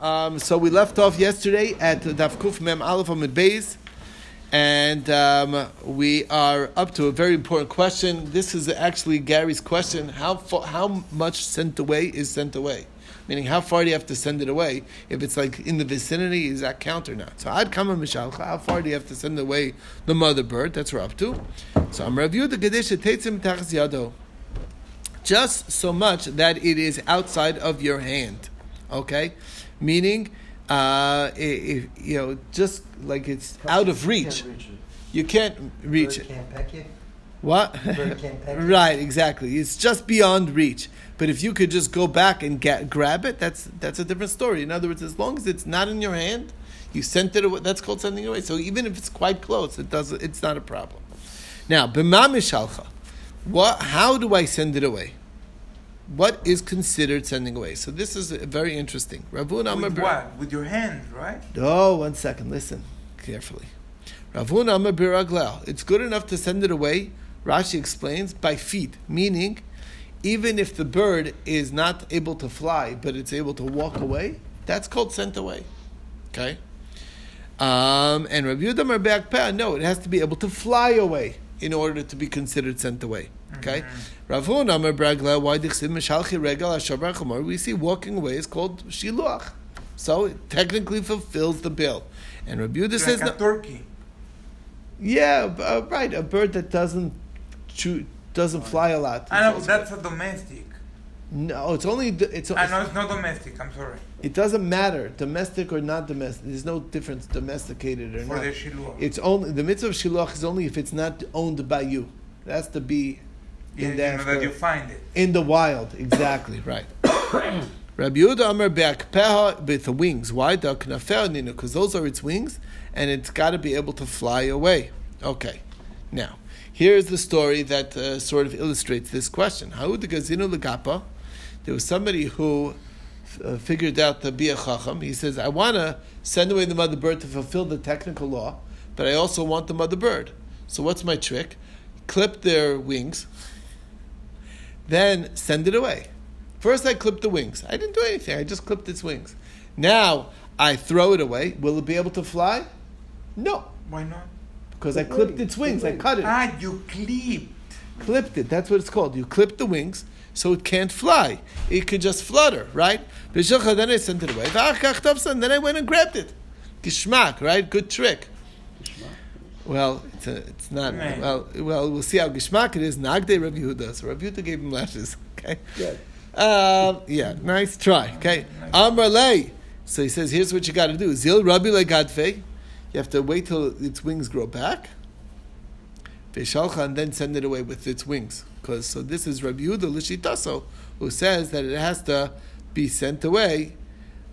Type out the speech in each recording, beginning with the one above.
Um, so we left off yesterday at Daf Kuf Mem Aleph Amud Beis, and um, we are up to a very important question. This is actually Gary's question: How how much sent away is sent away? Meaning, how far do you have to send it away? If it's like in the vicinity, is that count or not? So I'd come Mishalcha. How far do you have to send away the mother bird? That's we're up to. So I'm review the Gedisha Teitzim Tachas Yado. Just so much that it is outside of your hand. Okay, meaning, uh, if, you know, just like it's out of reach. You can't reach it. Can't peck you. What? Bird can't peck you. right, exactly. It's just beyond reach. But if you could just go back and get, grab it, that's that's a different story. In other words, as long as it's not in your hand, you sent it away. That's called sending it away. So even if it's quite close, it does. It's not a problem. Now, b'ma mishalcha, what? How do I send it away? What is considered sending away? So this is very interesting. Ravun Amar With what? With your hand, right? Oh, one second. Listen carefully. Ravun Amar Biraglel. It's good enough to send it away. Rashi explains by feet, meaning even if the bird is not able to fly, but it's able to walk away, that's called sent away. Okay. Um, and Rav Yudah Amar Be'akpeh, no, it has to be able to fly away in order to be considered sent away. Okay. Ravun Amar Biraglel. Why dichsim mishalchi regal ashavar chamor? We see walking away is called shiluach. So it technically fulfills the bill. And Rabbi Yehuda Like says, a no, turkey. yeah, uh, right, a bird that doesn't chew, doesn't fly a lot. I know that's a domestic. no, it's only it's. I know it's not domestic. I'm sorry. It doesn't matter, domestic or not domestic. There's no difference, domesticated or For not. the shiluah. It's only the mitzvah of shiloh is only if it's not owned by you. It has to be in you know that you find it. in the wild. Exactly right. Rabbi Yehuda Amar be'akpeha with the wings. Why? The knafel nina, because those are its wings, and it's got to be able to fly away. Okay. Now, here's the story that uh, sort of illustrates this question. How the gazino legapa? There was somebody who uh, figured out the bia chacham. He says, "I want to send away the mother bird to fulfill the technical law, but I also want the mother bird. So what's my trick? Clip their wings, then send it away." First, I clipped the wings. I didn't do anything. I just clipped its wings. Now I throw it away. Will it be able to fly? No, Why not? because I clipped its wings. I cut it. Ah, you clip. Clipped it. That's what it's called. You clip the wings so it can't fly. It could just flutter, right? Then I sent it away. Then I went and grabbed it. Gishmak, right? Good trick. Well, it's, a, it's not. Right. Well, well, we'll see how gishmak it is. Nagde Rav Yehuda. So Rav Yehuda gave him lashes. Okay. Good. Um, yeah, nice try. Okay. Amar lei. So he says, here's what you got to do. Zil Rabbi legadfe. You have to wait till its wings grow back. Veshalcha and then send it away with its wings. Because so this is Rabbi Yehuda Lishitaso, who says that it has to be sent away.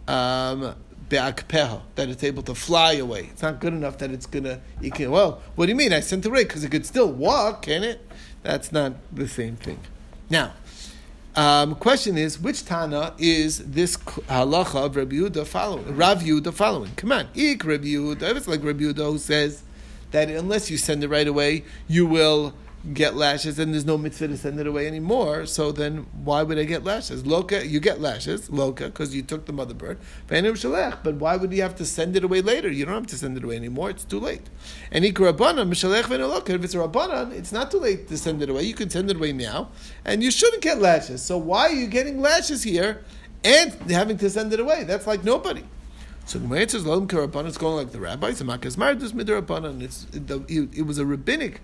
Um, be'akpeha, that it's able to fly away. It's not good enough that it's gonna. You can. Well, what do you mean? I sent it away because it could still walk, can it? That's not the same thing. Now, um, question is, which Tana is this halacha of Rabbi Yehuda following? Rav Yehuda following? Come on, ik Rabbi Yehuda. It's like Rabbi Yehuda who says that unless you send it right away, you will get lashes, and there's no mitzvah to send it away anymore. So then, why would I get lashes? Loka, you get lashes, loka, because you took the mother bird. But why would you have to send it away later? You don't have to send it away anymore. It's too late. And. If it's a it's not too late to send it away. You can send it away now, and you shouldn't get lashes. So why are you getting lashes here and having to send it away? That's like nobody. So the answer is "Lom karabanan." It's going like the rabbis. And makas mardus midrabanan. It's it, it was a rabbinic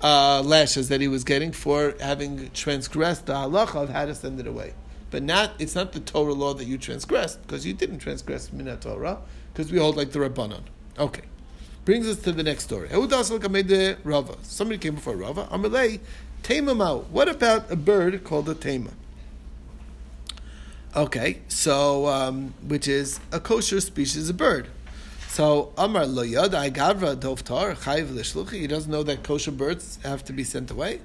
uh, lashes that he was getting for having transgressed the halacha of how to send it away. But not, it's not the Torah law that you transgressed because you didn't transgress minat Torah because we hold like the rabbanon. Okay, brings us to the next story. Rava. Somebody came before Rava. Amalei Tamamau. What about a bird called a tama? Okay, so um, which is a kosher species of bird. So Amar lo yad I gavra dovtar chayv l'shluchi. He doesn't know that kosher birds have to be sent away.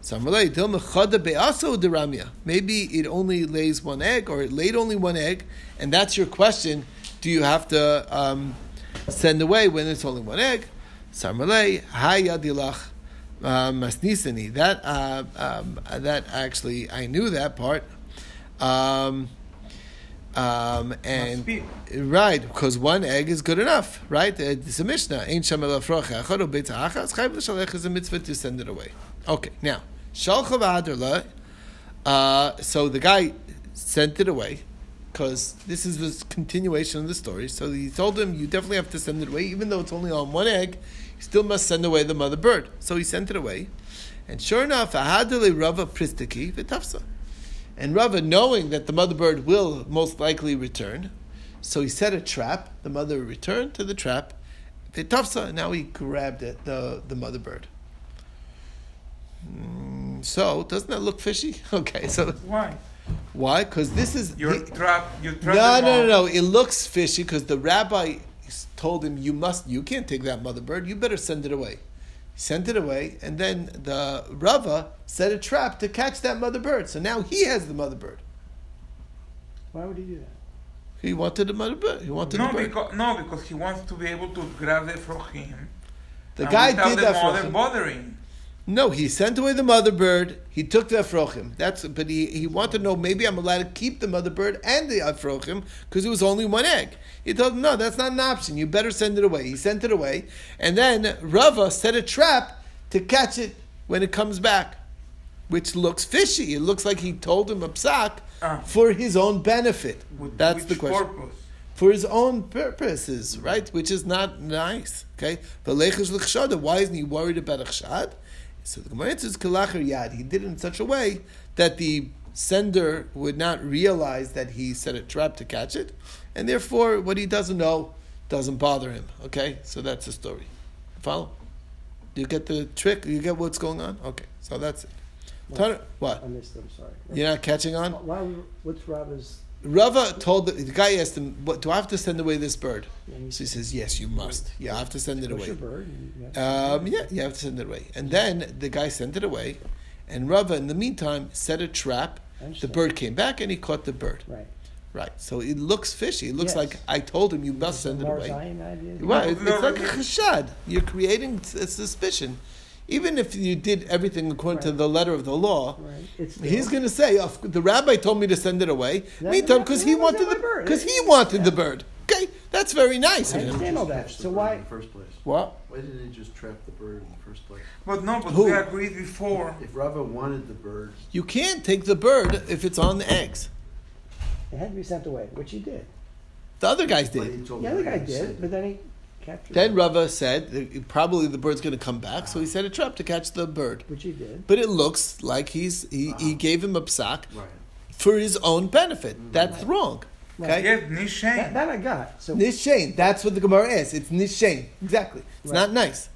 So. Maybe it only lays one egg, or it laid only one egg, and that's your question. Do you have to um, send away when it's only one egg? So Amar lo hayadilach masnisani. That uh, um, that actually I knew that part. Um, Um, and right, because one egg is good enough, right? Uh, It's a Mishnah. Ain't sham el afrocha beit ha'acha, it's chayv l'shalech is a mitzvah to send it away. Okay, now shalcha v'ader la. Uh, so the guy sent it away because this is the continuation of the story. So he told him, "You definitely have to send it away, even though it's only on one egg. You still must send away the mother bird." So he sent it away, and sure enough, ahadele rava pristiki v'tafsa. And Rava, knowing that the mother bird will most likely return, so he set a trap. The mother returned to the trap. V'tafsa, and now he grabbed it, the, the mother bird. Mm, So, doesn't that look fishy? Okay, so Why? why? Because this is. You're he- trapped. You trap no, no, no, no. It looks fishy because the rabbi told him, "You must, you can't take that mother bird. You better send it away." He sent it away, and then the Rava set a trap to catch that mother bird. So now he has the mother bird. Why would he do that? He wanted the mother bird. He wanted No, the bird. because no, because he wants to be able to grab it from him. the guy did the that for mother him. bothering. No, he sent away the mother bird. He took the afrochim. That's but he, he wanted to know maybe I'm allowed to keep the mother bird and the afrochim because it was only one egg. He told him no, that's not an option. You better send it away. He sent it away, and then Rava set a trap to catch it when it comes back, which looks fishy. It looks like he told him a psak Ah. for his own benefit. With that's the question purpose? for his own purposes, right? Which is not nice. Okay, but lechish l'chshada. Why isn't he worried about a chshad? So the Gemara answers kalacher yad. He did it in such a way that the sender would not realize that he set a trap to catch it, and therefore what he doesn't know doesn't bother him. Okay, so that's the story. Follow? You get the trick. You get what's going on. Okay, so that's it. What? I missed them. Sorry. You're not catching on. Why? What's Rava's? Rava told the, the guy asked him, "What do I have to send away this bird?" So he says, "Yes, you must. Yeah, I have to send it away." a bird. and you have to- Um, yeah, you have to send it away. And then the guy sent it away, and Rava, in the meantime, set a trap. The bird came back, and he caught the bird. Right. Right. So it looks fishy. It looks Yes. like I told him you must send it away. Zion? Right. It's, it's like a no, chashad. You're creating a suspicion, even if you did everything according to the letter of the law. Right. He's going to say, "Of- "The rabbi told me to send it away." No, Meantime, because he wanted the bird. because he Yeah. wanted the bird. Okay, that's very nice I of him. understand all that. So why? in the first place? What? Why didn't he just trap the bird in the first place? But no, but Who? we agreed before. If Rava wanted the bird, You can't take the bird if it's on the eggs. It had to be sent away, which he did. The other guys did. he told Yeah, the guy did, but then he captured. Then Rava said that probably the bird's going to come back, so he set a trap to catch the bird. which he did. But it looks like he's he, he gave him a psak Right. for his own benefit. Mm. That's wrong. Okay. Yes, That, Nishain. that I got. So Nishain. That's what the Gemara is. It's nishain. Exactly. It's Right. not nice.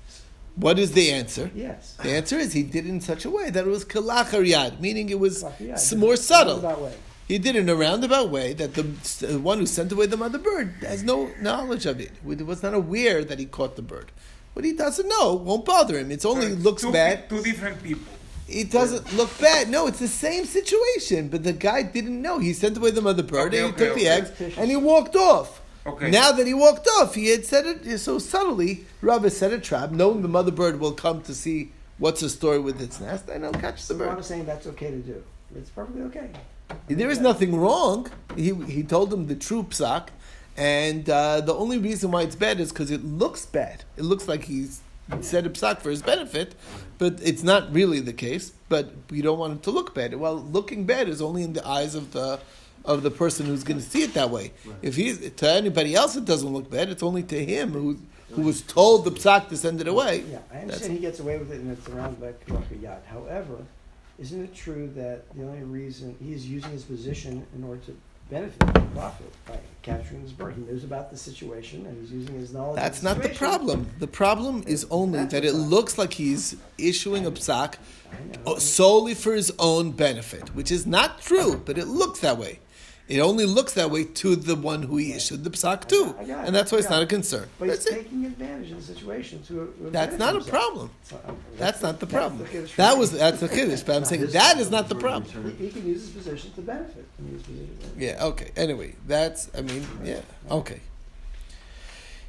What is the answer? yes. The answer is he did it in such a way that it was kalachar yad, meaning it was Yeah, more subtle. roundabout way. He did it in a roundabout way that the, the one who sent away the mother bird has no knowledge of it. He was not aware that he caught the bird. What he doesn't know won't bother him. It's only So looks two, bad. Two different people. It doesn't look bad. No, it's the same situation. But the guy didn't know. He sent away the mother bird Okay, and he okay, took the eggs and he walked off. Okay. Now that he walked off, he had said it so subtly. Rava set a trap, knowing the mother bird will come to see what's the story with its nest, and he'll catch the bird. So bird. Rava's saying that's okay to do. It's perfectly okay. There is nothing wrong. He he told him the true psak, and uh, the only reason why it's bad is because it looks bad. It looks like he's said a psak for his benefit, but it's not really the case. But we don't want it to look bad. Well, looking bad is only in the eyes of the of the person who's going to see it that way. Right. If he to anybody else, it doesn't look bad. It's only to him who who was told the psak to send it away. Yeah, I That's- he gets away with it and it's around Karacha Yad. However, isn't it true that the only reason he's using his position in order to benefit and profit by capturing this bird? He knows about the situation and he's using his knowledge. That's the not the problem. The problem is only That's that it problem. looks like he's issuing a psak solely for his own benefit, which is not true, but it looks that way. It only looks that way to the one who he issued the psak to, and that's why it's not a concern. But he's it. taking advantage of the situation to. That's not a problem. So, um, That's not the that's problem. Kiddush That was that's the kiddush, but I'm saying that is not the problem. He, he can use his position to benefit from his position. Yeah. Okay. Anyway, that's. I mean. Yeah. Okay.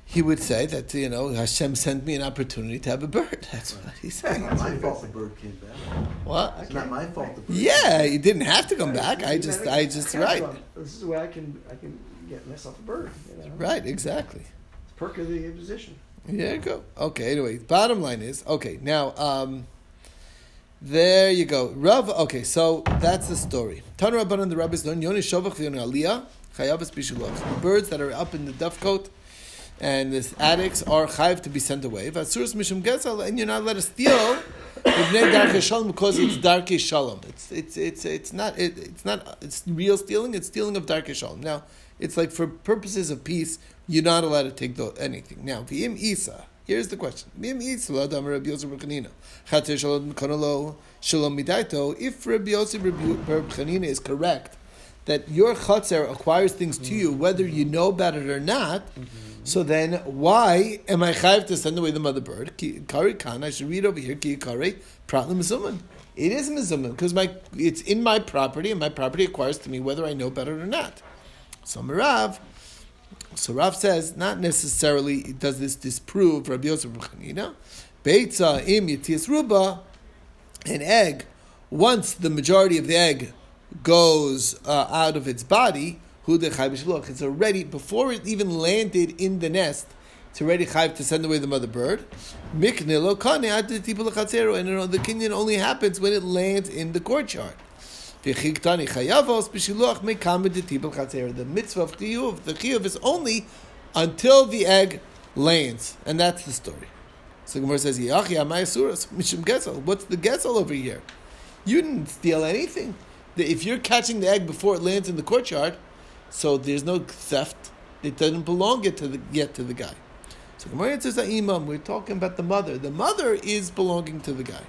He would say that you know Hashem sent me an opportunity to have a bird. That's what he's It's saying. not my fault the bird came back. What? It's not my fault the bird. Yeah, you didn't have to come back. I You just, I just, right. This is the way I can, I can get myself a bird, you know? right, exactly. It's perk of the position. There you go. Okay. Anyway, bottom line is okay. Now, um, there you go. Rav. Okay, so that's the story. Tanu Rabbanan the rabbis learn Yoni Shovach Yoni Aliyah Chayavas Bishulach. The birds that are up in the dovecote and the addicts are chayiv to be sent away. Vasuras Mishum Gezel, and you're not allowed to steal. Because it's Darkei Shalom. It's it's it's it's not it, it's not it's real stealing. It's stealing of Darkei Shalom. Now it's like for purposes of peace, you're not allowed to take the, anything. Now V'im Isa. Here's the question: Rabbi Chater. If Rabbi Yosef Chanina is correct that your chatzar acquires things to you whether you know about it or not. So then, why am I chayiv to send away the mother bird? Kari kan, I should read over here. Ki kari pratlam mizuman. It is mizuman because my it's in my property, and my property acquires to me whether I know better or not. So Marav, so Rav says not necessarily does this disprove Rabbi Yosef Bar Chanina. Beitza im yitias ruba, an egg. Once the majority of the egg goes uh, out of its body, It's already before it even landed in the nest. It's already chayv to send away the mother bird. Miknilo kane and you know, the kinyan only happens when it lands in the courtyard. The mitzvah of chiyuv, the chiyuv is only until the egg lands, and that's the story. So Gemara says, "Yachi amayasuras mishum gesel." What's the gesel over here? You didn't steal anything. If you're catching the egg before it lands in the courtyard, so there's no theft. It doesn't belong yet to the yet to the guy. So Gemara answers that imam. We're talking about the mother. The mother is belonging to the guy.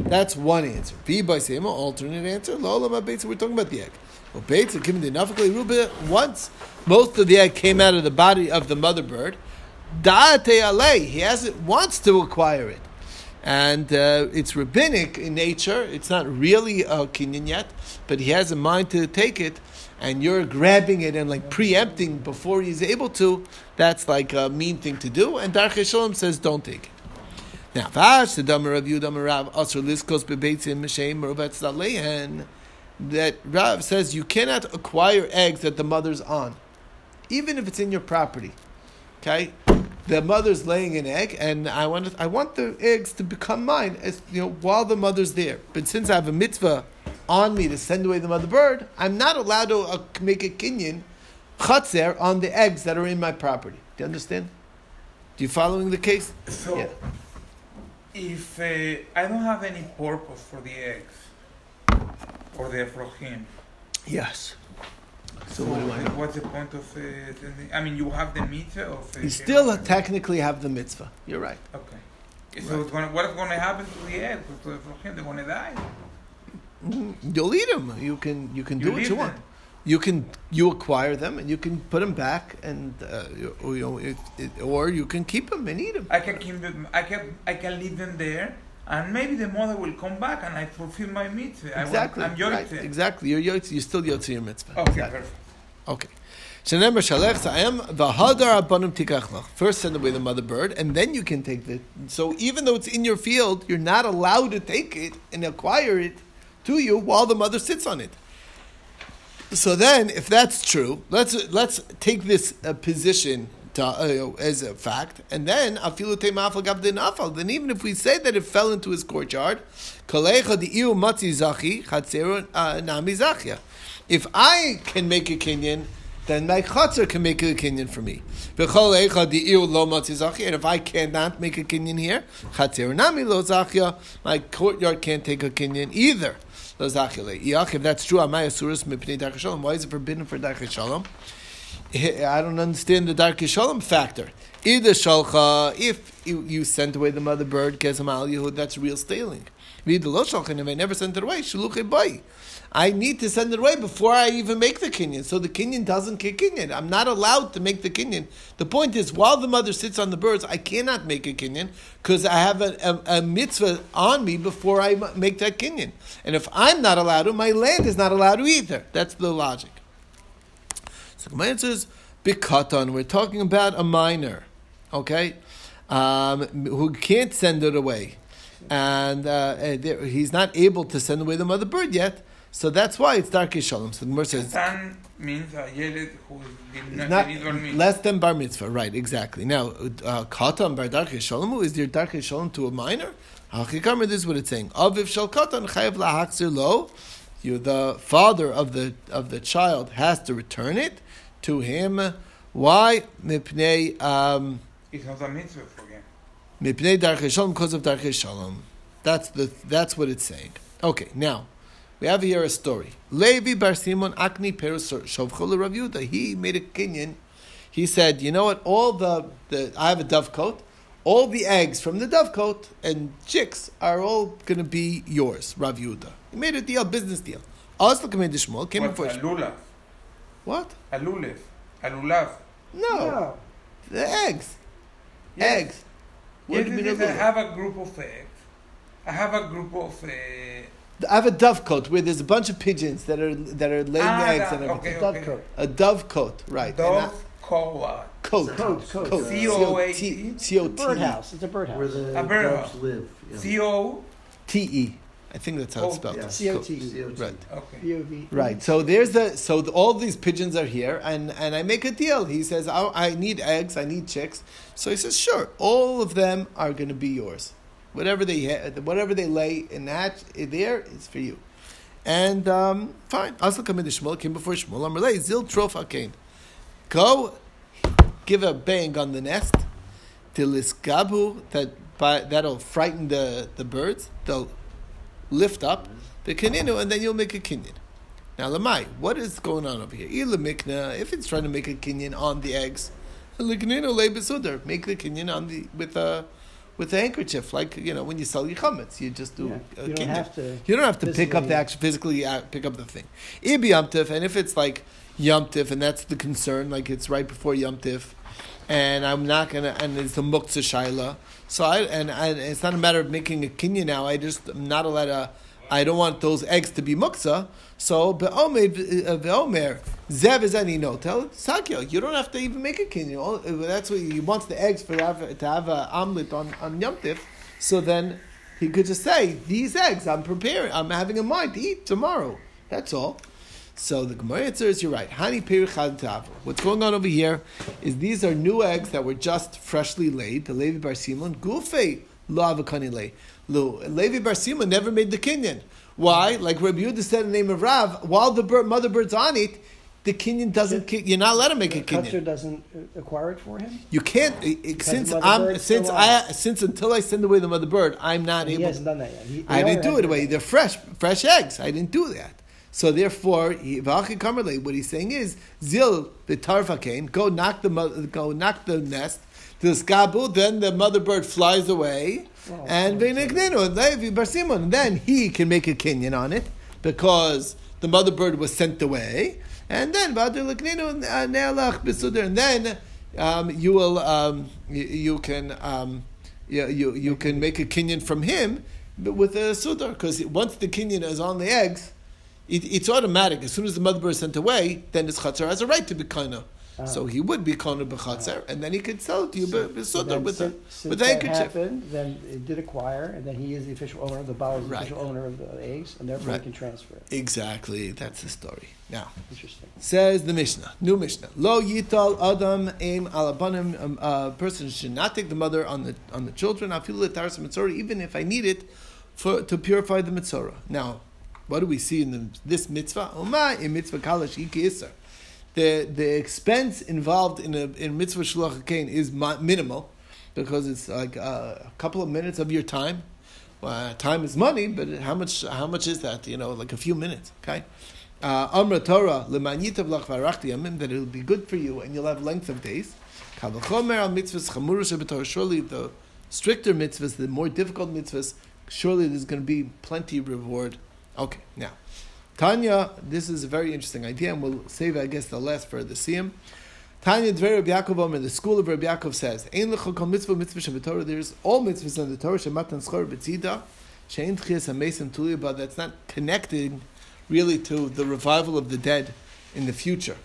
That's one answer. B by Sema, alternate answer. Lola Beitza, we're talking about the egg. Well, Beitza, the Ruba, once most of the egg came out of the body of the mother bird, Da'ate alei, he has it, wants to acquire it. And uh, it's rabbinic in nature. It's not really a kinyan yet, but he has a mind to take it, and you're grabbing it and like preempting before he's able to. That's like a mean thing to do. And Darchei Shalom says, don't take it. Now, that Rav says you cannot acquire eggs that the mother's on, even if it's in your property. Okay, the mother's laying an egg, and I want I want the eggs to become mine, as you know, while the mother's there. But since I have a mitzvah on me to send away the mother bird, I'm not allowed to uh, make a kinyan chatzer on the eggs that are in my property. Do you understand? Do you following the case? So, Yeah. if uh, I don't have any purpose for the eggs or the frohim, Yes. So so what do I what's the point of uh? I mean, you have the mitzvah of. Uh, You still technically have the mitzvah. You're right. Okay. So it's gonna, what's going to happen to the eggs? To the frohim? They're going to die. You'll eat them. You can you can do what you want. You can you acquire them and you can put them back and uh, you, you know it, it, or you can keep them and eat them. I can keep them. I can. I can leave them there, and maybe the mother will come back, and I fulfill my mitzvah. I Exactly. I'm right. Exactly. You're yotze. You still yotze your mitzvah. Okay, Exactly. perfect. Okay. Shenemar shalech sa'em v'hadar abanim. First send away the mother bird, and then you can take the. So even though it's in your field, you're not allowed to take it and acquire it to you while the mother sits on it. So then, if that's true, let's let's take this uh, position to, uh, as a fact, and then. Then even if we say that it fell into his courtyard, uh. If I can make a kinyan, then my chatzar can make a kinyan for me. And if I cannot make a kinyan here, my courtyard can't take a kinyan either. If that's true, amay asuras mipnei darkei shalom. Why is it forbidden for darkei shalom? I don't understand the darkei shalom factor. Either shalcha, if you, sent away the mother bird, kesam al yehud, that's real stealing. If I never sent it away, shaluche bay. I need to send it away before I even make the kinyan. So the kinyan doesn't kick kinyan. I'm not allowed to make the kinyan. The point is, while the mother sits on the birds, I cannot make a kinyan because I have a, a, a mitzvah on me before I make that kinyan. And if I'm not allowed to, my land is not allowed to either. That's the logic. So my answer is bikatan. We're talking about a minor. okay, um, who can't send it away, and uh, uh, he's not able to send away the mother bird yet. So that's why it's dark shalom. So the Gemara says Katan means a yeled who did not, not not mean. less than bar mitzvah, right? Exactly. Now, uh, katan bar dark shalom is your dark shalom to a minor? Hachikamer, this is what it's saying. Aviv shal katan chayav lahachzir lo. You, the father of the of the child, has to return it to him. Why? Mipnei um, It's not a mitzvah for him. mipnei dark shalom because of dark shalom. That's the that's what it's saying. Okay, now we have here a story. Levi bar Simon akni perus shovchol Rav Yehuda. He made a kinyan. He said, "You know what? All the, the I have a dovecote. All the eggs from the dovecote and chicks are all going to be yours, Rav Yehuda." He made a deal, business deal. Oslo came Shmuel came What? before. A Shmuel. lulav. What? A lulev. A lulav. No, No. the eggs. Yes. Eggs. What Yes, do you mean yes, I have a group of eggs. I have a group of. Uh, I have a dovecote where there's a bunch of pigeons that are that are laying ah, eggs that- and everything. okay, okay. Dovecote. A dovecote, right? And I- Dove coat. coat. Coat, coat. Coat. C-O-A-T. C-O-T. It's a C-O-T. birdhouse. It's a birdhouse. Where the A bird doves live. yeah. C O. T-E. I think that's how it's Oh, spelled. yeah. C-O-T. C-O-T. Right. Okay. B-O-V. Right. So there's the so the, all these pigeons are here, and and I make a deal. He says, I, I need eggs, I need chicks. So he says, sure, all of them are going to be yours. Whatever they ha- whatever they lay in that there is for you. And um, fine. Also come into Shmuel, came before Shmuel. I'm zil trof hakain. Go, give a bang on the nest. Till gabu that by, that'll frighten the, the birds. They'll lift up the kininu, and then you'll make a kinyan. Now, Lamai, what is going on over here? Ila mikna, if it's trying to make a kinyan on the eggs, make the kinyan on the with a with a handkerchief, like you know when you sell your chametz, you just do Yeah, you don't have to You don't have to pick up the physically- actual physically uh, pick up the thing. Ibi yomtiv, and if it's like yomtiv, and that's the concern, like it's right before yomtiv, and I'm not gonna, and it's the muktzah shaila. So I and, and it's not a matter of making a kinyan now. I just am not allowed to. I don't want those eggs to be muktzah. So be'omer uh, be'omer zev is any no. Tell Sakyo, you don't have to even make a kinyan. Uh, that's what he wants the eggs for to have, to have a omelet on on yomtiv. So then he could just say, "These eggs, I'm preparing. I'm having in mind to eat tomorrow." That's all. So the Gemara answers, "You're right." Hani. What's going on over here is these are new eggs that were just freshly laid. The Levi Bar Simon gufe lo avakani Lo Levi Bar Simon never made the kinyan. Why? Like Rabbi Yehuda said in the name of Rav, while the bird, mother bird's on it, the kinyan doesn't. You're not allowed to make a kinyan. doesn't uh, acquire it for him? You can't it- it- since I'm since I since until I send away the mother bird, I'm not And he hasn't done that yet. He- I didn't do it away. They're fresh, fresh eggs. I didn't do that. So therefore, he- what he's saying is zil the tarfakein. Go knock the mother, go knock the nest. The skabu, then the mother bird flies away, Oh, and okay. v'negnenu and Levi bar Simon. Then he can make a kinyan on it because the mother bird was sent away, and then v'adir leknenu ne'alach b'suder, and then um, you will um, you, you can um, you, you you can make a kinyan from him, but with a sudar because once the kinyan is on the eggs, it, it's automatic. As soon as the mother bird is sent away, then his chatzar has a right to be kana. So he would be kana b'chatzar, and then he could sell it to you So- b'sudar so then with a since- since with a handkerchief. happened, then it did acquire, and then he is the official owner of the Baal, is the Right. official owner of the eggs, and therefore Right. he can transfer it. Exactly, that's the story. Now. Interesting. Says the Mishnah, new Mishnah. Lo yital adam aim alabanim. Um, a person should not take the mother on the on the children. I feel taras mitzvah, even if I need it for to purify the mitzvah. Now, what do we see in the, this mitzvah? Umay in mitzvah kalash iki iser. The the expense involved in a in mitzvah shluach kain is minimal because it's like uh, a couple of minutes of your time. Well, time is money, but how much how much is that? You know, like a few minutes. Okay. Uh, Amra Torah lemanyitav lach that it'll be good for you and you'll have length of days. Kavachomer al mitzvahs chamuru shebetorah. Surely the stricter mitzvahs, the more difficult mitzvahs, surely there's going to be plenty reward. Okay, now Tanya, this is a very interesting idea, and we'll save, I guess, the last for the siyum. Tanya Dver Rabbi Yaakov Omer, the school of Rabbi Yaakov says, Ein lecho kol mitzvah mitzvah shebetorah. There's all mitzvahs in the Torah shematan schor betzida shein tchias hamesim tulia, but that's not connected really to the revival of the dead in the future.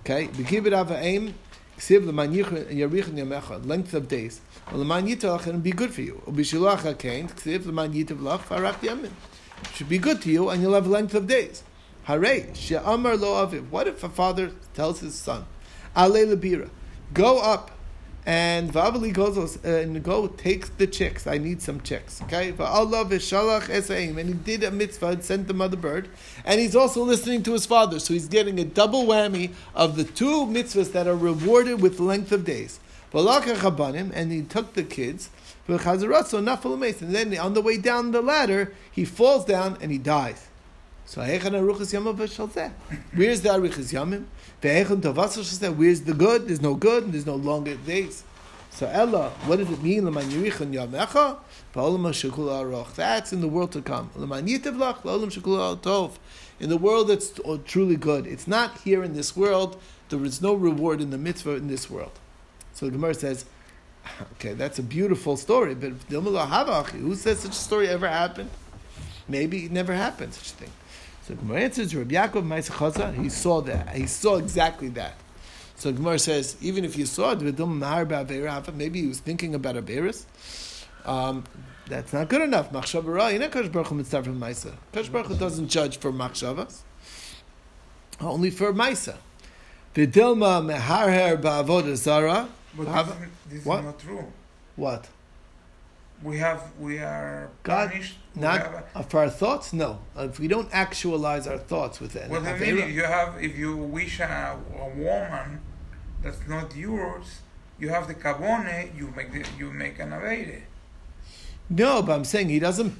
Okay, B'kibud ava aim, Ksiv yamecha, length of days. Well, l'man yitach, and be good for you. Ubishilach kain, ksiv l'man yitav lach, farach yamin. Should be good to you, and you'll have length of days. Hare, she'amar lo aviv. What if a father tells his son, Ale lebira, go up and Vavali goes uh, and go take the chicks. I need some chicks. Okay, Allah v'shalach esaim, and he did a mitzvah and sent the mother bird, and he's also listening to his father, so he's getting a double whammy of the two mitzvahs that are rewarded with length of days. And he took the kids. And then on the way down the ladder, he falls down and he dies. So. Where's the Aruchas Yamim? Where's the good? There's no good, and there's no longer days. So Ella, what does it mean? That's in the world to come. In the world that's uh, truly good. It's not here in this world. There is no reward in the mitzvah in this world. So the Gemara says, okay, that's a beautiful story, but who says such a story ever happened? Maybe it never happened, such a thing. So Gemara answers, Rabbi Yaakov Ma'asachaza, he saw that. He saw exactly that. So Gemara says, even if you saw it, maybe he was thinking about Averis. Um, that's not good enough. Machshava Ra, you know Kosh Baruch Hu mitzvah from Maisa. Kosh Baruch Hu doesn't judge for Machshavas, only for Maisa. Vidilma Meharher Ba'avodah Zara. But Have- this, is- this is not true. What? We have we are God, punished. Not uh, for our thoughts? No. If we don't actualize our thoughts with it. well, I mean, if you have if you wish a, a woman that's not yours, you have the kabone. You make the, you make an avere. No, but I'm saying he doesn't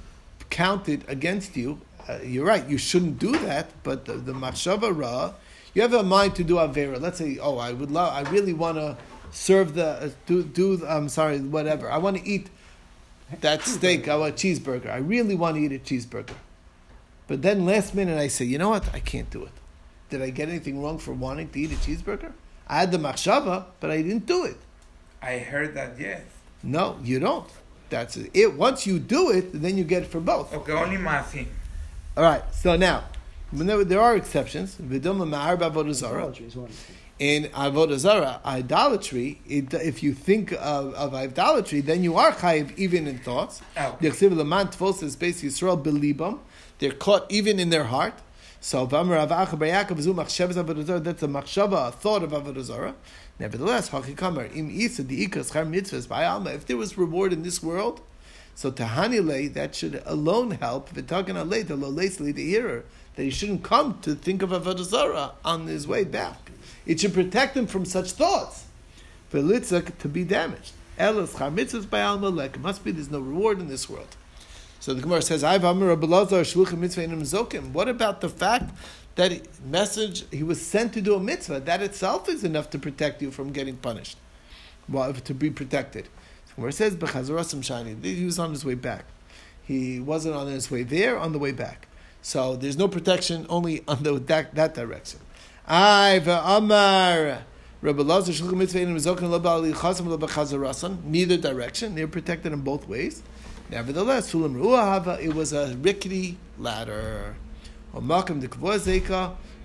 count it against you. Uh, you're right. You shouldn't do that. But the, the machshava ra, you have a mind to do avera. Let's say, oh, I would love. I really want to serve the uh, do do. I'm sorry, whatever. I want to eat that steak. I want a cheeseburger. I really want to eat a cheeseburger. But then last minute I say, you know what? I can't do it. Did I get anything wrong for wanting to eat a cheeseburger? I had the machshava, but I didn't do it. I heard that yes. No, you don't. That's it. Once you do it, then you get it for both. Okay, only mathing. All right. So now, there, there are exceptions. Viduma ma'ar b'avodah zara. Idolatry is one. In avodah zara, idolatry. It, if you think of, of idolatry, then you are chayiv even in thoughts. Oh. Okay. Yechsiv leman tvos is basically Yisrael belibam. They're caught even in their heart. So v'amar Rav Acha bar Yaakov avodah zara. That's a machshava, a thought of avodah zara. Nevertheless, im isa diikas char mitzvahs by alma. If there was reward in this world. So Tahanile, that should alone help. V'tagan alei the lo leisli the hearer that he shouldn't come to think of avodah zarah on his way back. It should protect him from such thoughts. For litzak to be damaged. Elas char by alma lek. It must be there's no reward in this world. So the Gemara says, "I've Rabbalazar shluchim mitzvah in zokim." What about the fact that message he was sent to do a mitzvah? That itself is enough to protect you from getting punished. Well, to be protected. Where it says b'chazarasim shani, he was on his way back. He wasn't on his way there, on the way back. So there's no protection only on the, that, that direction. Neither direction. They're protected in both ways. Nevertheless, it was a rickety ladder.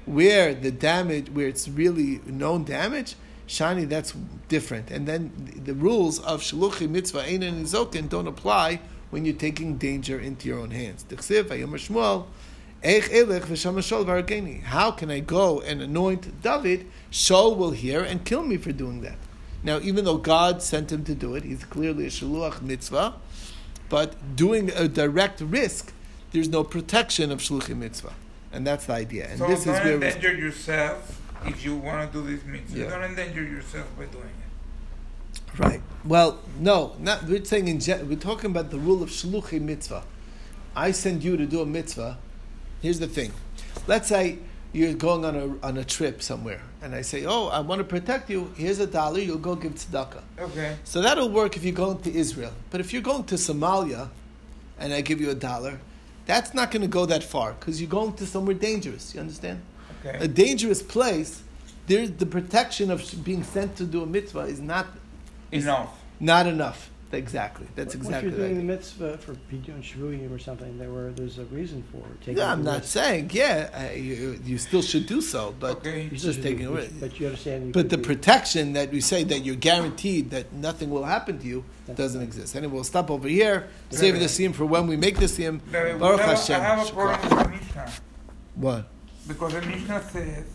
Where the damage, where it's really known damage, Shani, that's different. And then the, the rules of Shaluchi Mitzvah, Ein and Nizokin don't apply when you're taking danger into your own hands. Dichsiv, Vayom Shmuel, Eich Elech v'Sham Shol v'Argeni. How can I go and anoint David? Shaul will hear and kill me for doing that. Now, even though God sent him to do it, he's clearly a Shaluach Mitzvah, but doing a direct risk, there's no protection of Shluchim Mitzvah. And that's the idea. And so this is where endanger yourself if you want to do this mitzvah. Yeah. Don't endanger yourself by doing it. Right. Well, no, not, we're saying in gen- we're talking about the rule of shluchi mitzvah. I send you to do a mitzvah. Here's the thing. Let's say you're going on a on a trip somewhere, and I say, "Oh, I want to protect you. Here's a dollar. You'll go give tzedakah." Okay. So that'll work if you're going to Israel. But if you're going to Somalia, and I give you a dollar, that's not going to go that far because you're going to somewhere dangerous. You understand? Okay. A dangerous place. There, the protection of being sent to do a mitzvah is not Enough. not enough. Exactly. That's But exactly If you're doing right. the mitzvah for doing shvuyim or something, there were there's a reason for it. taking Yeah, I'm not risk. saying yeah, uh, you, you still should do so, but Okay. You it's still just taking a risk. But you understand. You But the be- protection that we say that you're guaranteed that nothing will happen to you doesn't right. exist. Anyway, we'll stop over here. Save the siyum for when we make the siyum. But I Baruch have, I Hashem. have a problem with Mishnah What? Because the Mishnah says